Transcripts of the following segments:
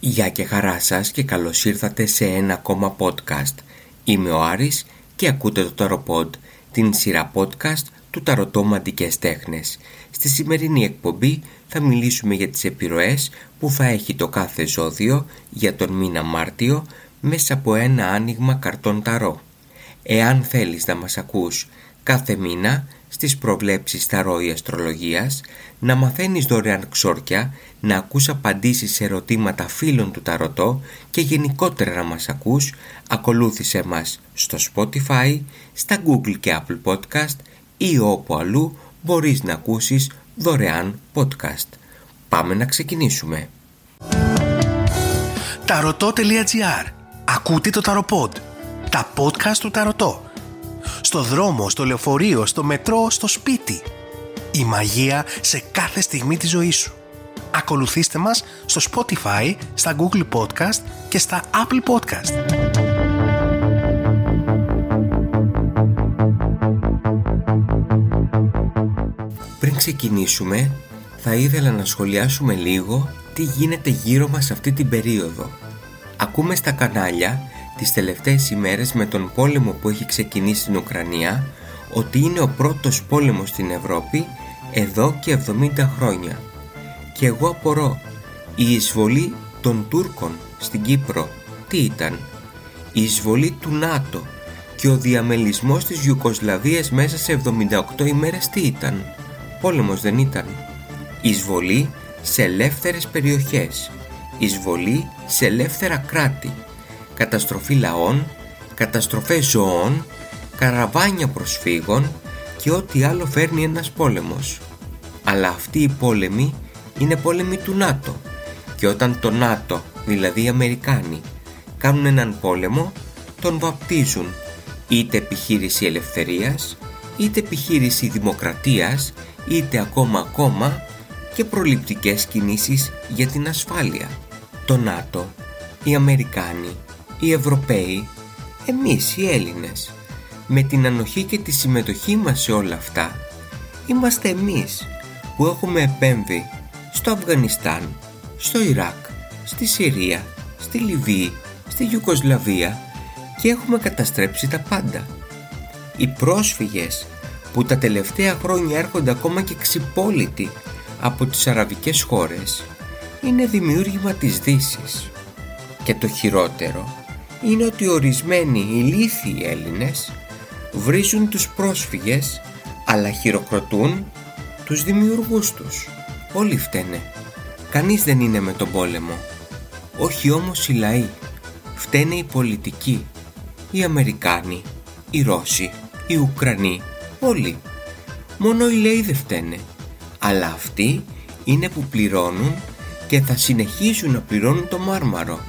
Γεια και χαρά σας και καλώς ήρθατε σε ένα ακόμα podcast. Είμαι ο Άρης και ακούτε το Ταροπod, την σειρά podcast του Ταρωτό Μαντικές Τέχνες. Στη σημερινή εκπομπή θα μιλήσουμε για τις επιρροές που θα έχει το κάθε ζώδιο για τον μήνα Μάρτιο μέσα από ένα άνοιγμα καρτών ταρό. Εάν θέλεις να μας ακούς κάθε μήνα στις προβλέψεις ταρό αστρολογίας, να μαθαίνεις δωρεάν ξόρκια, να ακούς απαντήσεις σε ερωτήματα φίλων του ταρωτό και γενικότερα να μας ακούς, ακολούθησέ μας στο Spotify, στα Google και Apple Podcast ή όπου αλλού μπορείς να ακούσεις δωρεάν podcast. Πάμε να ξεκινήσουμε. Ταρωτό.gr Ακούτε το Ταροπод. Τα podcast του Ταρωτό. Στο δρόμο, στο λεωφορείο, στο μετρό, στο σπίτι. Η μαγεία σε κάθε στιγμή της ζωής σου. Ακολουθήστε μας στο Spotify, στα Google Podcast και στα Apple Podcast. Πριν ξεκινήσουμε, θα ήθελα να σχολιάσουμε λίγο τι γίνεται γύρω μας αυτή την περίοδο. Ακούμε στα κανάλια τις τελευταίες ημέρες με τον πόλεμο που έχει ξεκινήσει στην Ουκρανία ότι είναι ο πρώτος πόλεμος στην Ευρώπη εδώ και 70 χρόνια. Και εγώ απορώ, η εισβολή των Τούρκων στην Κύπρο τι ήταν, η εισβολή του ΝΑΤΟ και ο διαμελισμός της Ιουκοσλαβίας μέσα σε 78 ημέρες τι ήταν, πόλεμος δεν ήταν. Εισβολή σε ελεύθερες περιοχές, εισβολή σε ελεύθερα κράτη, καταστροφή λαών, καταστροφές ζωών, καραβάνια προσφύγων και ό,τι άλλο φέρνει ένας πόλεμος. Αλλά αυτοί οι πόλεμοι είναι πόλεμοι του ΝΑΤΟ και όταν το ΝΑΤΟ, δηλαδή οι Αμερικάνοι, κάνουν έναν πόλεμο, τον βαπτίζουν είτε επιχείρηση ελευθερίας, είτε επιχείρηση δημοκρατίας, είτε ακόμα ακόμα και προληπτικές κινήσεις για την ασφάλεια. Το ΝΑΤΟ, οι Αμερικάνοι, οι Ευρωπαίοι, εμείς οι Έλληνες, με την ανοχή και τη συμμετοχή μας σε όλα αυτά, είμαστε εμείς που έχουμε επέμβει στο Αφγανιστάν, στο Ιράκ, στη Συρία, στη Λιβύη, στη Ιουκοσλαβία και έχουμε καταστρέψει τα πάντα. Οι πρόσφυγες που τα τελευταία χρόνια έρχονται ακόμα και ξυπόλοιτοι από τις αραβικές χώρες είναι δημιούργημα της δύσης. Και το χειρότερο είναι ότι ορισμένοι ηλίθιοι Έλληνες βρίζουν τους πρόσφυγες αλλά χειροκροτούν τους δημιουργούς τους. Όλοι φταίνε. Κανείς δεν είναι με τον πόλεμο. Όχι όμως οι λαοί. Φταίνε οι πολιτικοί. Οι Αμερικάνοι, οι Ρώσοι, οι Ουκρανοί, όλοι. Μόνο οι λαοί δεν φταίνε. Αλλά αυτοί είναι που πληρώνουν και θα συνεχίσουν να πληρώνουν το μάρμαρο.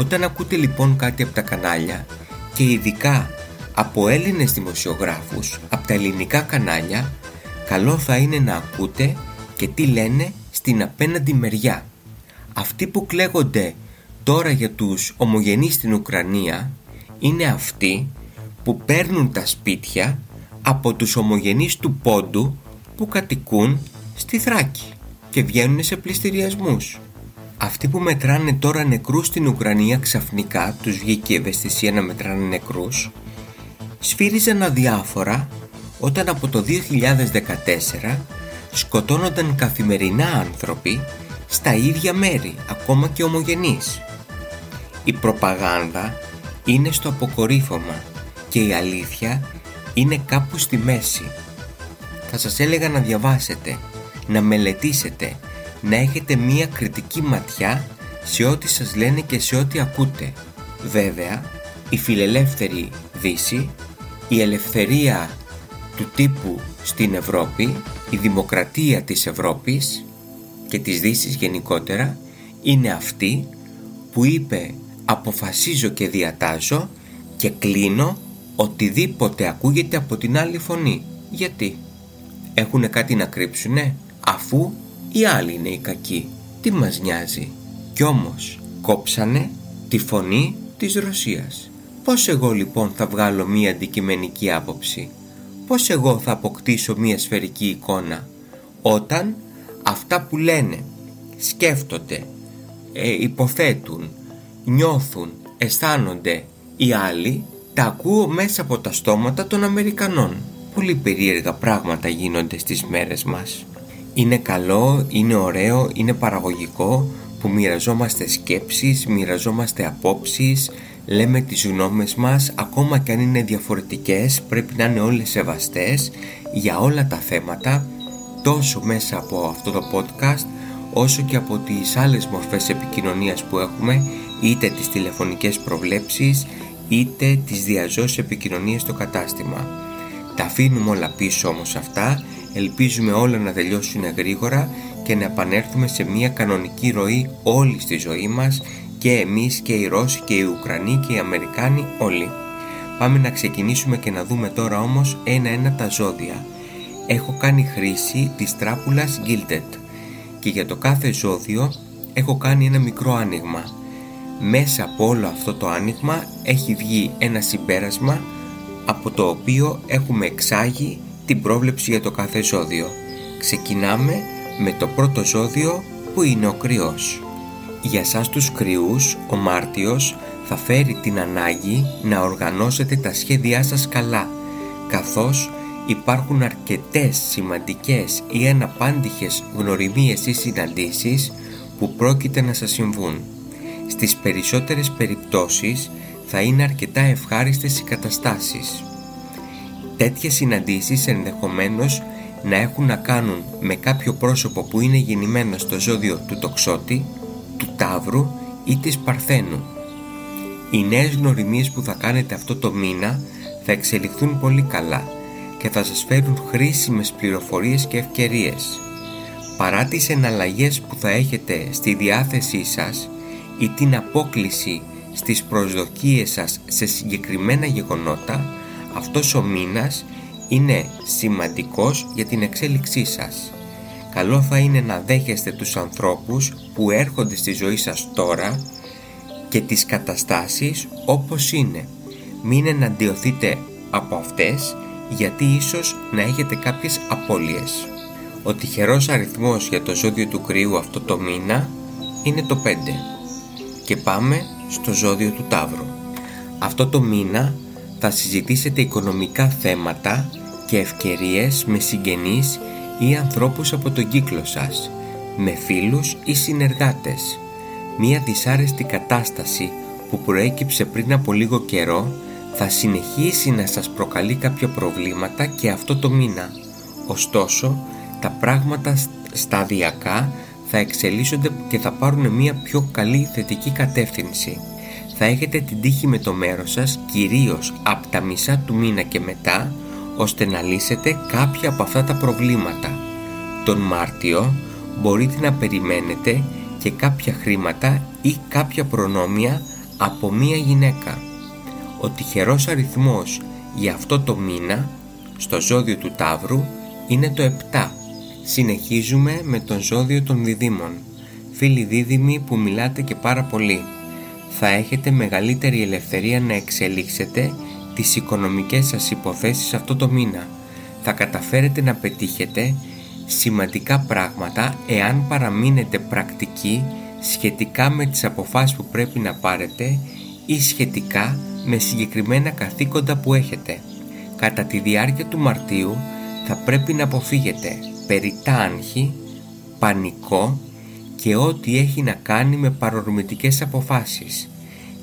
Όταν ακούτε λοιπόν κάτι από τα κανάλια και ειδικά από Έλληνες δημοσιογράφους από τα ελληνικά κανάλια καλό θα είναι να ακούτε και τι λένε στην απέναντι μεριά. Αυτοί που κλαίγονται τώρα για τους ομογενείς στην Ουκρανία είναι αυτοί που παίρνουν τα σπίτια από τους ομογενείς του Πόντου που κατοικούν στη Θράκη και βγαίνουν σε πληστηριασμούς. Αυτοί που μετράνε τώρα νεκρούς στην Ουκρανία ξαφνικά τους βγήκε η ευαισθησία να μετράνε νεκρούς σφύριζαν αδιάφορα όταν από το 2014 σκοτώνονταν καθημερινά άνθρωποι στα ίδια μέρη, ακόμα και ομογενείς. Η προπαγάνδα είναι στο αποκορύφωμα και η αλήθεια είναι κάπου στη μέση. Θα σας έλεγα να διαβάσετε, να μελετήσετε, να έχετε μία κριτική ματιά σε ό,τι σας λένε και σε ό,τι ακούτε. Βέβαια, η φιλελεύθερη Δύση η ελευθερία του τύπου στην Ευρώπη, η δημοκρατία της Ευρώπης και της Δύσης γενικότερα είναι αυτή που είπε αποφασίζω και διατάζω και κλείνω οτιδήποτε ακούγεται από την άλλη φωνή. Γιατί; Έχουνε κάτι να κρύψουνε αφού οι άλλοι είναι οι κακοί. Τι μας νοιάζει; Κι όμως κόψανε τη φωνή της Ρωσίας. Πώς εγώ λοιπόν θα βγάλω μία αντικειμενική άποψη, πώς εγώ θα αποκτήσω μία σφαιρική εικόνα, όταν αυτά που λένε, σκέφτονται, ε, υποθέτουν, νιώθουν, αισθάνονται οι άλλοι, τα ακούω μέσα από τα στόματα των Αμερικανών. Πολύ περίεργα πράγματα γίνονται στις μέρες μας. Είναι καλό, είναι ωραίο, είναι παραγωγικό που μοιραζόμαστε σκέψεις, μοιραζόμαστε απόψεις, λέμε τις γνώμες μας, ακόμα και αν είναι διαφορετικές πρέπει να είναι όλες σεβαστές για όλα τα θέματα, τόσο μέσα από αυτό το podcast όσο και από τις άλλες μορφές επικοινωνίας που έχουμε είτε τις τηλεφωνικές προβλέψεις είτε τις διαζώσεις επικοινωνίες στο κατάστημα. Τα αφήνουμε όλα πίσω όμως αυτά, ελπίζουμε όλα να τελειώσουν γρήγορα και να επανέλθουμε σε μια κανονική ροή όλη στη ζωή μας και εμείς και οι Ρώσοι και οι Ουκρανοί και οι Αμερικάνοι όλοι. Πάμε να ξεκινήσουμε και να δούμε τώρα όμως ένα-ένα τα ζώδια. Έχω κάνει χρήση της τράπουλας Gilded και για το κάθε ζώδιο έχω κάνει ένα μικρό άνοιγμα. Μέσα από όλο αυτό το άνοιγμα έχει βγει ένα συμπέρασμα από το οποίο έχουμε εξάγει την πρόβλεψη για το κάθε ζώδιο. Ξεκινάμε με το πρώτο ζώδιο που είναι ο κρυός. Για σας τους κρυούς, ο Μάρτιος θα φέρει την ανάγκη να οργανώσετε τα σχέδιά σας καλά, καθώς υπάρχουν αρκετές σημαντικές ή αναπάντηχες γνωριμίες ή συναντήσεις που πρόκειται να σας συμβούν. Στις περισσότερες περιπτώσεις θα είναι αρκετά ευχάριστες οι καταστάσεις. Τέτοιες συναντήσεις ενδεχομένως να έχουν να κάνουν με κάποιο πρόσωπο που είναι γεννημένο στο ζώδιο του τοξότη, του ταύρου ή της παρθένου. Οι νέες γνωριμίες που θα κάνετε αυτό το μήνα θα εξελιχθούν πολύ καλά και θα σας φέρουν χρήσιμες πληροφορίες και ευκαιρίες. Παρά τις εναλλαγές που θα έχετε στη διάθεσή σας ή την απόκληση στις προσδοκίες σας σε συγκεκριμένα γεγονότα, αυτός ο μήνας είναι σημαντικός για την εξέλιξή σας. Καλό θα είναι να δέχεστε τους ανθρώπους που έρχονται στη ζωή σας τώρα και τις καταστάσεις όπως είναι. Μην εναντιωθείτε από αυτές γιατί ίσως να έχετε κάποιες απώλειες. Ο τυχερός αριθμός για το ζώδιο του κρύου αυτό το μήνα είναι το 5. Και πάμε στο ζώδιο του Ταύρου. Αυτό το μήνα θα συζητήσετε οικονομικά θέματα και ευκαιρίες με συγγενείς ή ανθρώπους από τον κύκλο σας, με φίλους ή συνεργάτες. Μία δυσάρεστη κατάσταση που προέκυψε πριν από λίγο καιρό θα συνεχίσει να σας προκαλεί κάποια προβλήματα και αυτό το μήνα. Ωστόσο, τα πράγματα σταδιακά θα εξελίσσονται και θα πάρουν μια πιο καλή θετική κατεύθυνση. Θα έχετε την τύχη με το μέρος σας κυρίως από τα μισά του μήνα και μετά ώστε να λύσετε κάποια από αυτά τα προβλήματα. Τον Μάρτιο μπορείτε να περιμένετε και κάποια χρήματα ή κάποια προνόμια από μία γυναίκα. Ο τυχερός αριθμός για αυτό το μήνα στο ζώδιο του Ταύρου είναι το 7. Συνεχίζουμε με τον ζώδιο των διδήμων. Φίλοι δίδυμοι που μιλάτε και πάρα πολύ. Θα έχετε μεγαλύτερη ελευθερία να εξελίξετε τις οικονομικές σας υποθέσεις αυτό το μήνα. Θα καταφέρετε να πετύχετε σημαντικά πράγματα εάν παραμείνετε πρακτικοί σχετικά με τις αποφάσεις που πρέπει να πάρετε ή σχετικά με συγκεκριμένα καθήκοντα που έχετε. Κατά τη διάρκεια του Μαρτίου θα πρέπει να αποφύγετε περιτά άγχη, πανικό και ό,τι έχει να κάνει με παρορμητικές αποφάσεις.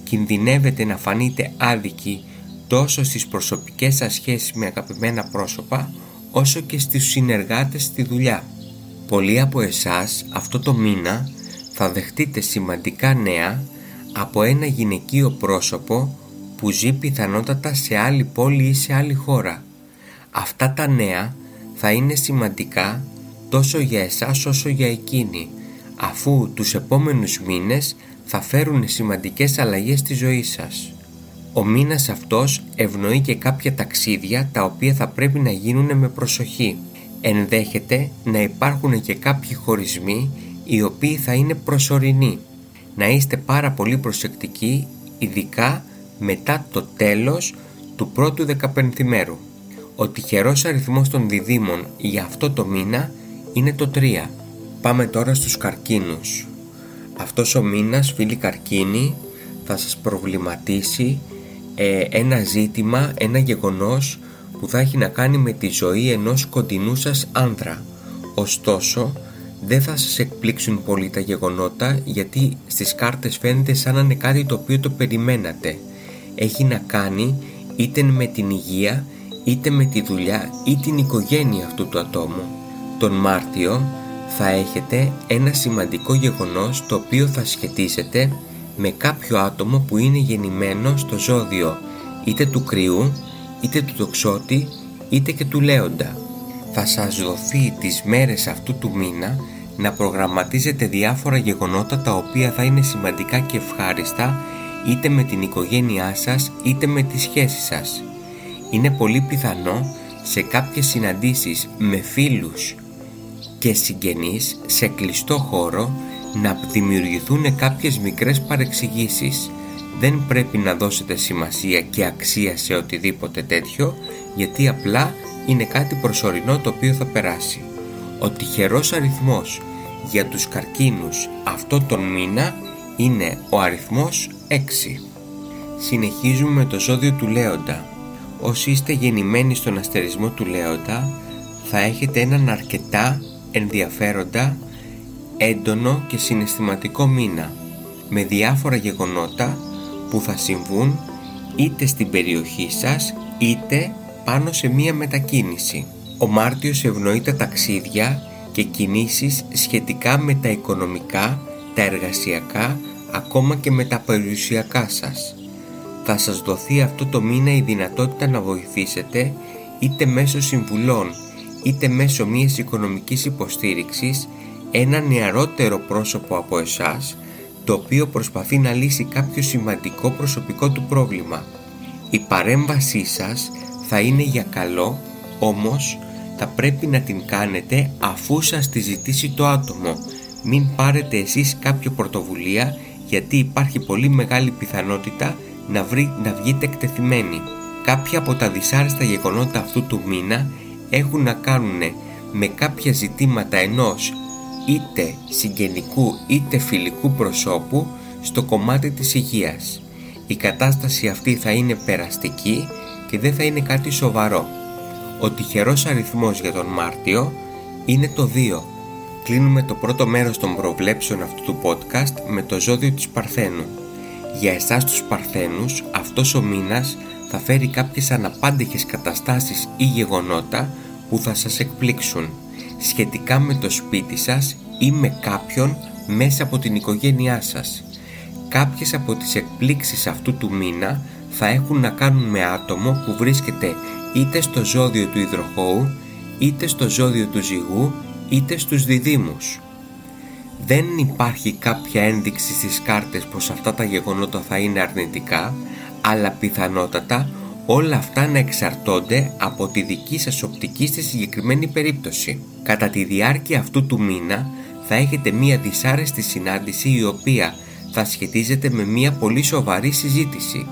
Κινδυνεύετε να φανείτε άδικοι τόσο στις προσωπικές σας σχέσεις με αγαπημένα πρόσωπα όσο και στις συνεργάτες στη δουλειά. Πολλοί από εσάς αυτό το μήνα θα δεχτείτε σημαντικά νέα από ένα γυναικείο πρόσωπο που ζει πιθανότατα σε άλλη πόλη ή σε άλλη χώρα. Αυτά τα νέα θα είναι σημαντικά τόσο για εσάς όσο για εκείνη, αφού τους επόμενους μήνες θα φέρουν σημαντικές αλλαγές στη ζωή σας. Ο μήνας αυτός ευνοεί και κάποια ταξίδια τα οποία θα πρέπει να γίνουν με προσοχή. Ενδέχεται να υπάρχουν και κάποιοι χωρισμοί οι οποίοι θα είναι προσωρινοί. Να είστε πάρα πολύ προσεκτικοί ειδικά μετά το τέλος του πρώτου δεκαπενθημέρου. Ο τυχερός αριθμός των διδήμων για αυτό το μήνα είναι το 3. Πάμε τώρα στους καρκίνους. Αυτός ο μήνας φίλοι καρκίνη θα σας προβληματίσει ε, ένα ζήτημα, ένα γεγονός που θα έχει να κάνει με τη ζωή ενός κοντινού σας άνδρα. Ωστόσο, δεν θα σας εκπλήξουν πολύ τα γεγονότα γιατί στις κάρτες φαίνεται σαν να είναι κάτι το οποίο το περιμένατε. Έχει να κάνει είτε με την υγεία, είτε με τη δουλειά ή την οικογένεια αυτού του ατόμου. Τον Μάρτιο θα έχετε ένα σημαντικό γεγονός το οποίο θα σχετίζεται με κάποιο άτομο που είναι γεννημένο στο ζώδιο είτε του κρυού, είτε του τοξότη, είτε και του λέοντα. Θα σας δοθεί τις μέρες αυτού του μήνα να προγραμματίζετε διάφορα γεγονότα τα οποία θα είναι σημαντικά και ευχάριστα είτε με την οικογένειά σας είτε με τις σχέσεις σας. Είναι πολύ πιθανό σε κάποιες συναντήσεις με φίλους και συγγενείς σε κλειστό χώρο να δημιουργηθούν κάποιες μικρές παρεξηγήσεις. Δεν πρέπει να δώσετε σημασία και αξία σε οτιδήποτε τέτοιο γιατί απλά είναι κάτι προσωρινό το οποίο θα περάσει. Ο τυχερός αριθμός για τους καρκίνους αυτό τον μήνα είναι ο αριθμός 6. Συνεχίζουμε με το ζώδιο του Λέοντα. Όσοι είστε γεννημένοι στον αστερισμό του Λέοντα θα έχετε έναν αρκετά ενδιαφέροντα, έντονο και συναισθηματικό μήνα με διάφορα γεγονότα που θα συμβούν είτε στην περιοχή σας είτε πάνω σε μία μετακίνηση. Ο Μάρτιος ευνοεί τα ταξίδια και κινήσεις σχετικά με τα οικονομικά, τα εργασιακά, ακόμα και με τα περιουσιακά σας. Θα σας δοθεί αυτό το μήνα η δυνατότητα να βοηθήσετε είτε μέσω συμβουλών είτε μέσω μιας οικονομικής υποστήριξης ένα νεαρότερο πρόσωπο από εσάς το οποίο προσπαθεί να λύσει κάποιο σημαντικό προσωπικό του πρόβλημα. Η παρέμβασή σας θα είναι για καλό, όμως θα πρέπει να την κάνετε αφού σας τη ζητήσει το άτομο. Μην πάρετε εσείς κάποιο πρωτοβουλία γιατί υπάρχει πολύ μεγάλη πιθανότητα να, βρει, να βγείτε εκτεθειμένοι. Κάποια από τα δυσάρεστα γεγονότα αυτού του μήνα έχουν να κάνουν με κάποια ζητήματα ενός είτε συγγενικού είτε φιλικού προσώπου στο κομμάτι της υγείας. Η κατάσταση αυτή θα είναι περαστική και δεν θα είναι κάτι σοβαρό. Ο τυχερός αριθμός για τον Μάρτιο είναι το 2. Κλείνουμε το πρώτο μέρος των προβλέψεων αυτού του podcast με το ζώδιο της Παρθένου. Για εσάς τους Παρθένους αυτός ο μήνας θα φέρει κάποιες αναπάντεχες καταστάσεις ή γεγονότα που θα σας εκπλήξουν σχετικά με το σπίτι σας ή με κάποιον μέσα από την οικογένειά σας. Κάποιες από τις εκπλήξεις αυτού του μήνα θα έχουν να κάνουν με άτομο που βρίσκεται είτε στο ζώδιο του υδροχώου, είτε στο ζώδιο του ζυγού, είτε στους διδήμους. Δεν υπάρχει κάποια ένδειξη στις κάρτες πως αυτά τα γεγονότα θα είναι αρνητικά, αλλά πιθανότατα όλα αυτά να εξαρτώνται από τη δική σας οπτική στη συγκεκριμένη περίπτωση. Κατά τη διάρκεια αυτού του μήνα θα έχετε μία δυσάρεστη συνάντηση η οποία θα σχετίζεται με μία πολύ σοβαρή συζήτηση.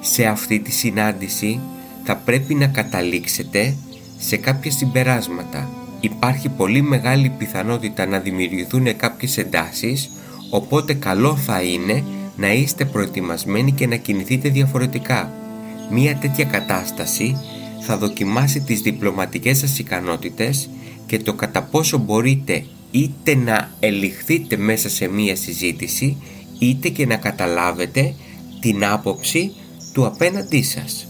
Σε αυτή τη συνάντηση θα πρέπει να καταλήξετε σε κάποια συμπεράσματα. Υπάρχει πολύ μεγάλη πιθανότητα να δημιουργηθούν κάποιες εντάσεις, οπότε καλό θα είναι να είστε προετοιμασμένοι και να κινηθείτε διαφορετικά. Μία τέτοια κατάσταση θα δοκιμάσει τις διπλωματικές σας ικανότητες και το κατά πόσο μπορείτε είτε να ελιχθείτε μέσα σε μία συζήτηση είτε και να καταλάβετε την άποψη του απέναντί σας.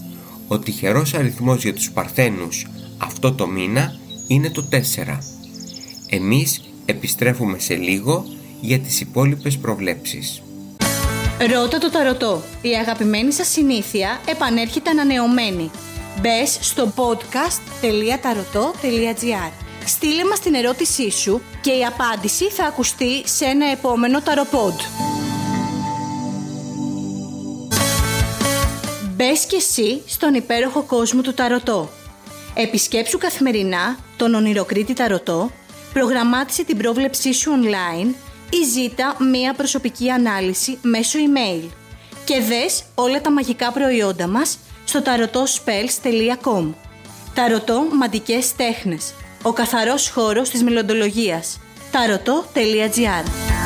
Ο τυχερός αριθμός για τους Παρθένους αυτό το μήνα είναι το 4. Εμείς επιστρέφουμε σε λίγο για τις υπόλοιπες προβλέψεις. Ρώτα το ταρωτό. Η αγαπημένη σας συνήθεια επανέρχεται ανανεωμένη. Μπες στο podcast.tarotot.gr Στείλε μας την ερώτησή σου και η απάντηση θα ακουστεί σε ένα επόμενο ταροπόντ. Μπες και εσύ στον υπέροχο κόσμο του Ταρωτό. Επισκέψου καθημερινά τον ονειροκρίτη Ταρωτό, προγραμμάτισε την πρόβλεψή σου online ή ζήτα μία προσωπική ανάλυση μέσω email. Και δες όλα τα μαγικά προϊόντα μας στο tarotospells.com Ταρωτό Μαντικές Τέχνες. Ο καθαρός χώρος της μελλοντολογίας. taroto.gr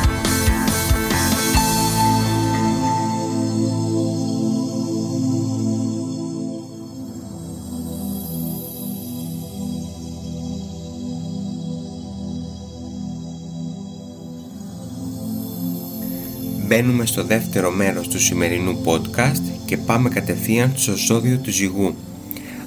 μπαίνουμε στο δεύτερο μέρος του σημερινού podcast και πάμε κατευθείαν στο ζώδιο του ζυγού.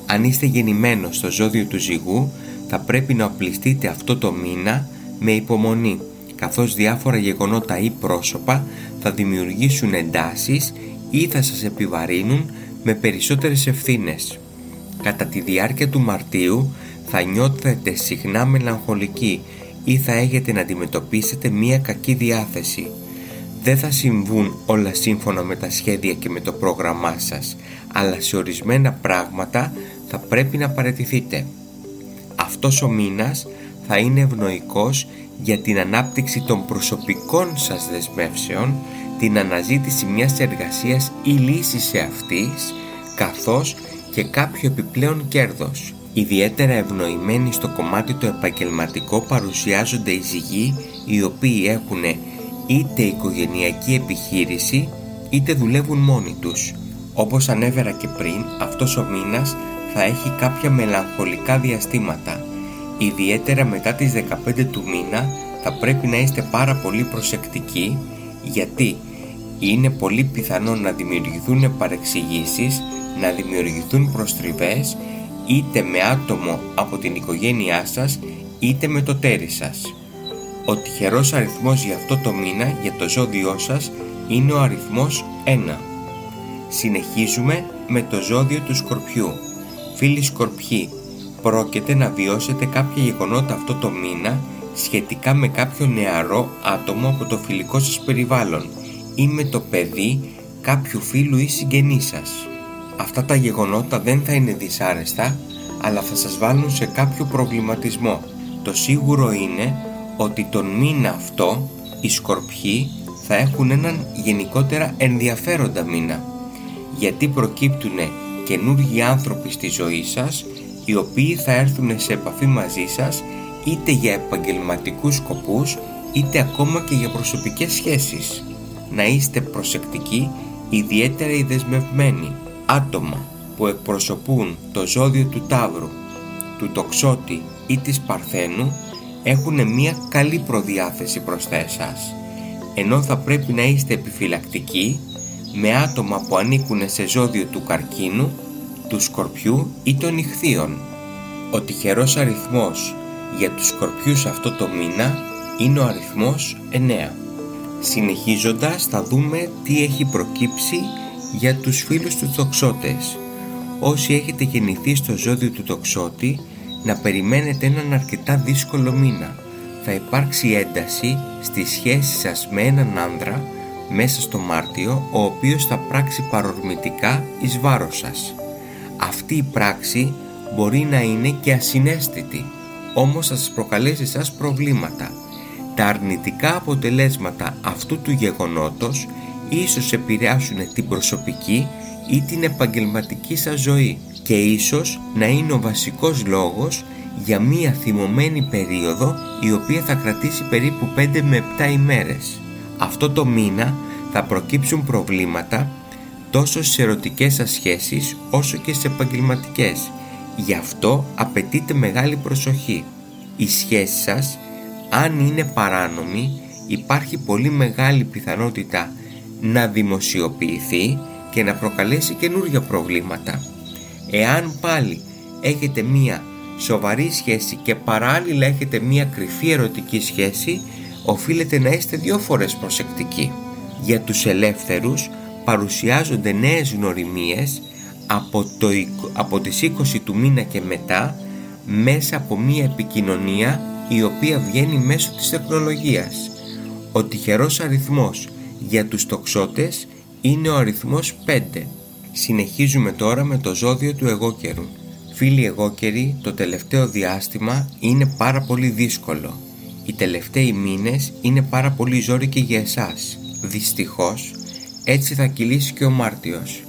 Αν είστε γεννημένος στο ζώδιο του ζυγού θα πρέπει να οπλιστείτε αυτό το μήνα με υπομονή καθώς διάφορα γεγονότα ή πρόσωπα θα δημιουργήσουν εντάσεις ή θα σας επιβαρύνουν με περισσότερες ευθύνες. Κατά τη διάρκεια του Μαρτίου θα νιώθετε συχνά μελαγχολικοί ή θα έχετε να αντιμετωπίσετε μία κακή διάθεση. Δεν θα συμβούν όλα σύμφωνα με τα σχέδια και με το πρόγραμμά σας, αλλά σε ορισμένα πράγματα θα πρέπει να παραιτηθείτε. Αυτός ο μήνας θα είναι ευνοϊκός για την ανάπτυξη των προσωπικών σας δεσμεύσεων, την αναζήτηση μιας εργασίας ή λύσης σε αυτής, καθώς και κάποιο επιπλέον κέρδος. Ιδιαίτερα ευνοημένοι στο κομμάτι το επαγγελματικό παρουσιάζονται οι ζυγοί οι οποίοι έχουν είτε οικογενειακή επιχείρηση είτε δουλεύουν μόνοι τους. Όπως ανέβερα και πριν, αυτός ο μήνας θα έχει κάποια μελαγχολικά διαστήματα. Ιδιαίτερα μετά τις 15 του μήνα θα πρέπει να είστε πάρα πολύ προσεκτικοί γιατί είναι πολύ πιθανό να δημιουργηθούν παρεξηγήσεις, να δημιουργηθούν προστριβές είτε με άτομο από την οικογένειά σας είτε με το τέρι σας. Ο τυχερός αριθμός για αυτό το μήνα για το ζώδιό σας είναι ο αριθμός 1. Συνεχίζουμε με το ζώδιο του Σκορπιού. Φίλοι Σκορπιοί, πρόκειται να βιώσετε κάποια γεγονότα αυτό το μήνα σχετικά με κάποιο νεαρό άτομο από το φιλικό σας περιβάλλον ή με το παιδί κάποιου φίλου ή συγγενή σας. Αυτά τα γεγονότα δεν θα είναι δυσάρεστα, αλλά θα σας βάλουν σε κάποιο προβληματισμό. Το σίγουρο είναι ότι τον μήνα αυτό οι σκορπιοί θα έχουν έναν γενικότερα ενδιαφέροντα μήνα, γιατί προκύπτουν καινούργιοι άνθρωποι στη ζωή σας, οι οποίοι θα έρθουν σε επαφή μαζί σας είτε για επαγγελματικούς σκοπούς, είτε ακόμα και για προσωπικές σχέσεις. Να είστε προσεκτικοί, ιδιαίτερα οι δεσμευμένοι άτομα που εκπροσωπούν το ζώδιο του Ταύρου, του Τοξότη ή της Παρθένου έχουν μια καλή προδιάθεση προς τα εσάς, ενώ θα πρέπει να είστε επιφυλακτικοί με άτομα που ανήκουν σε ζώδιο του Καρκίνου, του Σκορπιού ή των Ιχθείων. Ο τυχερός αριθμός για τους Σκορπιούς αυτό το μήνα είναι ο αριθμός 9. Συνεχίζοντας θα δούμε τι έχει προκύψει για τους φίλους τους τοξότες. Όσοι έχετε γεννηθεί στο ζώδιο του τοξότη, να περιμένετε έναν αρκετά δύσκολο μήνα. Θα υπάρξει ένταση στη σχέση σας με έναν άνδρα μέσα στο Μάρτιο, ο οποίος θα πράξει παρορμητικά εις βάρος σας. Αυτή η πράξη μπορεί να είναι και ασυναίσθητη, όμως θα σας προκαλέσει σας προβλήματα. Τα αρνητικά αποτελέσματα αυτού του γεγονότος ίσως επηρεάσουν την προσωπική ή την επαγγελματική σας ζωή και ίσως να είναι ο βασικός λόγος για μία θυμωμένη περίοδο η οποία θα κρατήσει περίπου 5 με 7 ημέρες. Αυτό το μήνα θα προκύψουν προβλήματα τόσο σε ερωτικές σας σχέσεις όσο και σε επαγγελματικές. Γι' αυτό απαιτείται μεγάλη προσοχή. Η σχέση σας, αν είναι παράνομη, υπάρχει πολύ μεγάλη πιθανότητα να δημοσιοποιηθεί και να προκαλέσει καινούργια προβλήματα. Εάν πάλι έχετε μία σοβαρή σχέση και παράλληλα έχετε μία κρυφή ερωτική σχέση, οφείλετε να είστε δύο φορές προσεκτικοί. Για τους ελεύθερους παρουσιάζονται νέες γνωριμίες από, το, από τις 20 του μήνα και μετά μέσα από μία επικοινωνία η οποία βγαίνει μέσω της τεχνολογίας. Ο τυχερός αριθμός για τους τοξότες είναι ο αριθμός 5. Συνεχίζουμε τώρα με το ζώδιο του εγώκερου. Φίλοι εγώκεροι, το τελευταίο διάστημα είναι πάρα πολύ δύσκολο. Οι τελευταίοι μήνες είναι πάρα πολύ ζώρικοι για εσάς. Δυστυχώς, έτσι θα κυλήσει και ο Μάρτιος.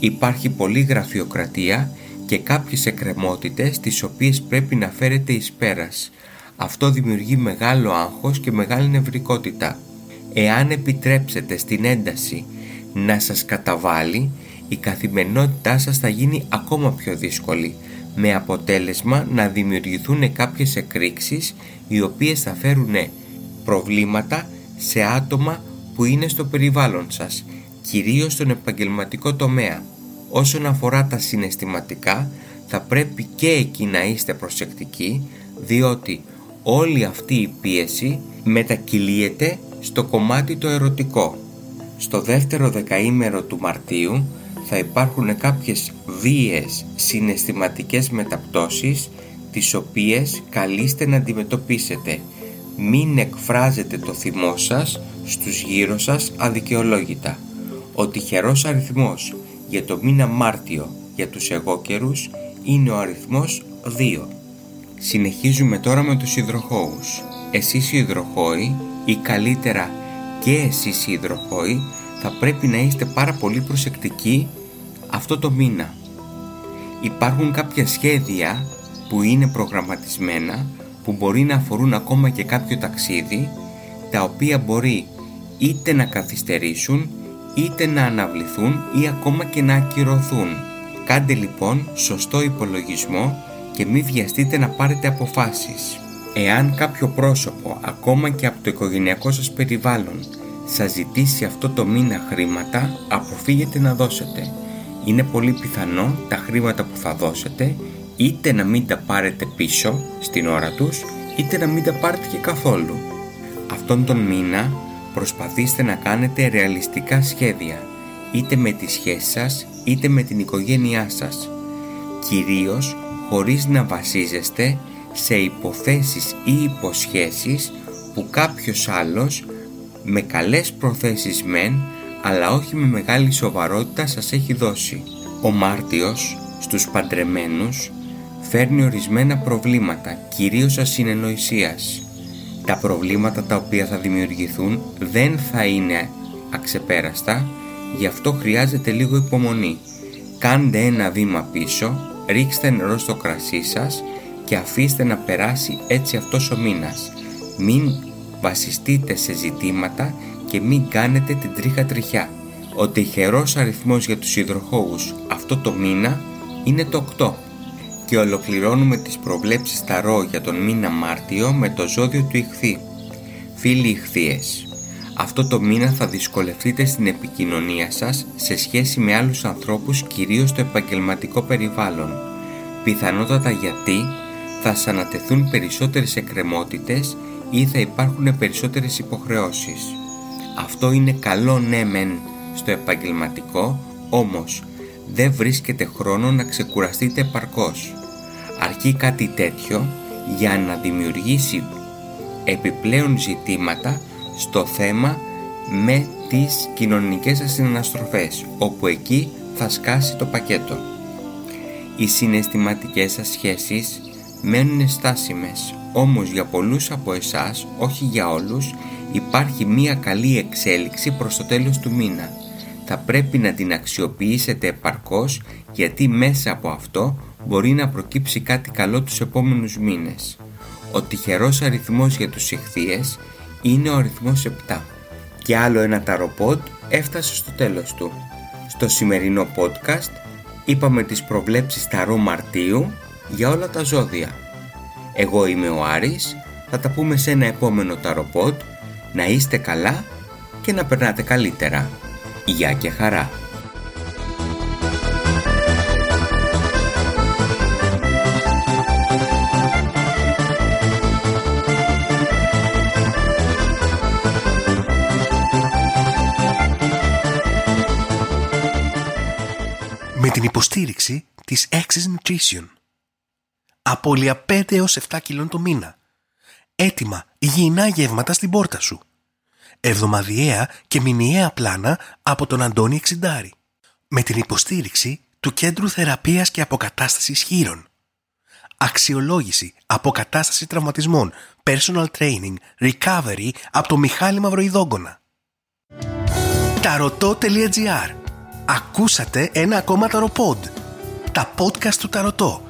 Υπάρχει πολλή γραφειοκρατία και κάποιες εκκρεμότητες τις οποίες πρέπει να φέρετε εις πέρας. Αυτό δημιουργεί μεγάλο άγχος και μεγάλη νευρικότητα. Εάν επιτρέψετε στην ένταση να σας καταβάλει, η καθημερινότητά σας θα γίνει ακόμα πιο δύσκολη, με αποτέλεσμα να δημιουργηθούν κάποιες εκρήξεις οι οποίες θα φέρουν προβλήματα σε άτομα που είναι στο περιβάλλον σας, κυρίως στον επαγγελματικό τομέα. Όσον αφορά τα συναισθηματικά, θα πρέπει και εκεί να είστε προσεκτικοί, διότι όλη αυτή η πίεση μετακυλίεται στο κομμάτι το ερωτικό. Στο δεύτερο δεκαήμερο του Μαρτίου θα υπάρχουν κάποιες βίαιες συναισθηματικές μεταπτώσεις τις οποίες καλείστε να αντιμετωπίσετε. Μην εκφράζετε το θυμό σας στους γύρω σας αδικαιολόγητα. Ο τυχερός αριθμός για το μήνα Μάρτιο για τους εγώκερους είναι ο αριθμός 2. Συνεχίζουμε τώρα με τους υδροχώους. Εσείς οι υδροχώοι ή καλύτερα και εσείς οι υδροχώοι θα πρέπει να είστε πάρα πολύ προσεκτικοί αυτό το μήνα. Υπάρχουν κάποια σχέδια που είναι προγραμματισμένα που μπορεί να αφορούν ακόμα και κάποιο ταξίδι τα οποία μπορεί είτε να καθυστερήσουν είτε να αναβληθούν ή ακόμα και να ακυρωθούν. Κάντε λοιπόν σωστό υπολογισμό και μην βιαστείτε να πάρετε αποφάσεις. Εάν κάποιο πρόσωπο, ακόμα και από το οικογενειακό σας περιβάλλον, σας ζητήσει αυτό το μήνα χρήματα, αποφύγετε να δώσετε. Είναι πολύ πιθανό τα χρήματα που θα δώσετε είτε να μην τα πάρετε πίσω στην ώρα τους, είτε να μην τα πάρετε και καθόλου. Αυτόν τον μήνα προσπαθήστε να κάνετε ρεαλιστικά σχέδια, είτε με τη σχέση σας, είτε με την οικογένειά σας. Κυρίως χωρίς να βασίζεστε σε υποθέσεις ή υποσχέσεις που κάποιος άλλος με καλές προθέσεις μεν αλλά όχι με μεγάλη σοβαρότητα σας έχει δώσει. Ο Μάρτιος στους παντρεμένους φέρνει ορισμένα προβλήματα, κυρίως ασυνεννοησίας. Τα προβλήματα τα οποία θα δημιουργηθούν δεν θα είναι αξεπέραστα, γι' αυτό χρειάζεται λίγο υπομονή. Κάντε ένα βήμα πίσω, ρίξτε νερό στο κρασί σας και αφήστε να περάσει έτσι αυτός ο μήνας. Μην βασιστείτε σε ζητήματα και μην κάνετε την τρίχα τριχιά. Ο τυχερός αριθμός για τους υδροχώους αυτό το μήνα είναι το 8 και ολοκληρώνουμε τις προβλέψεις ταρό για τον μήνα Μάρτιο με το ζώδιο του Ιχθύ. Φίλοι Ιχθύες, αυτό το μήνα θα δυσκολευτείτε στην επικοινωνία σας σε σχέση με άλλους ανθρώπους κυρίως στο επαγγελματικό περιβάλλον. Πιθανότατα γιατί θα σας ανατεθούν περισσότερες εκκρεμότητες ή θα υπάρχουν περισσότερες υποχρεώσεις. Αυτό είναι καλό ναι μεν στο επαγγελματικό, όμως δεν βρίσκεται χρόνο να ξεκουραστείτε επαρκώς. Αρκεί κάτι τέτοιο για να δημιουργήσει επιπλέον ζητήματα στο θέμα με τις κοινωνικές σας συναναστροφές, όπου εκεί θα σκάσει το πακέτο. Οι συναισθηματικές σας σχέσεις μένουν στάσιμες, όμως για πολλούς από εσάς, όχι για όλους, υπάρχει μία καλή εξέλιξη προς το τέλος του μήνα. Θα πρέπει να την αξιοποιήσετε επαρκώς γιατί μέσα από αυτό μπορεί να προκύψει κάτι καλό τους επόμενους μήνες. Ο τυχερός αριθμός για τους ηχθείες είναι ο αριθμός 7. Και άλλο ένα ταροπότ έφτασε στο τέλος του. Στο σημερινό podcast είπαμε τις προβλέψεις ταρό Μαρτίου για όλα τα ζώδια. Εγώ είμαι ο Άρης, θα τα πούμε σε ένα επόμενο ταροπότ, να είστε καλά και να περνάτε καλύτερα. Γεια και χαρά! με την υποστήριξη της Access Nutrition. Απόλυα 5 έως 7 κιλών το μήνα. Έτοιμα υγιεινά γεύματα στην πόρτα σου. Εβδομαδιαία και μηνιαία πλάνα από τον Αντώνη Εξιντάρη. Με την υποστήριξη του Κέντρου Θεραπείας και Αποκατάστασης Χείρων. Αξιολόγηση, αποκατάσταση τραυματισμών, personal training, recovery από το Μιχάλη Μαυροϊδόγκονα. Ταρωτό.gr Ακούσατε ένα ακόμα ταροπόντ. Τα podcast του Ταρωτό.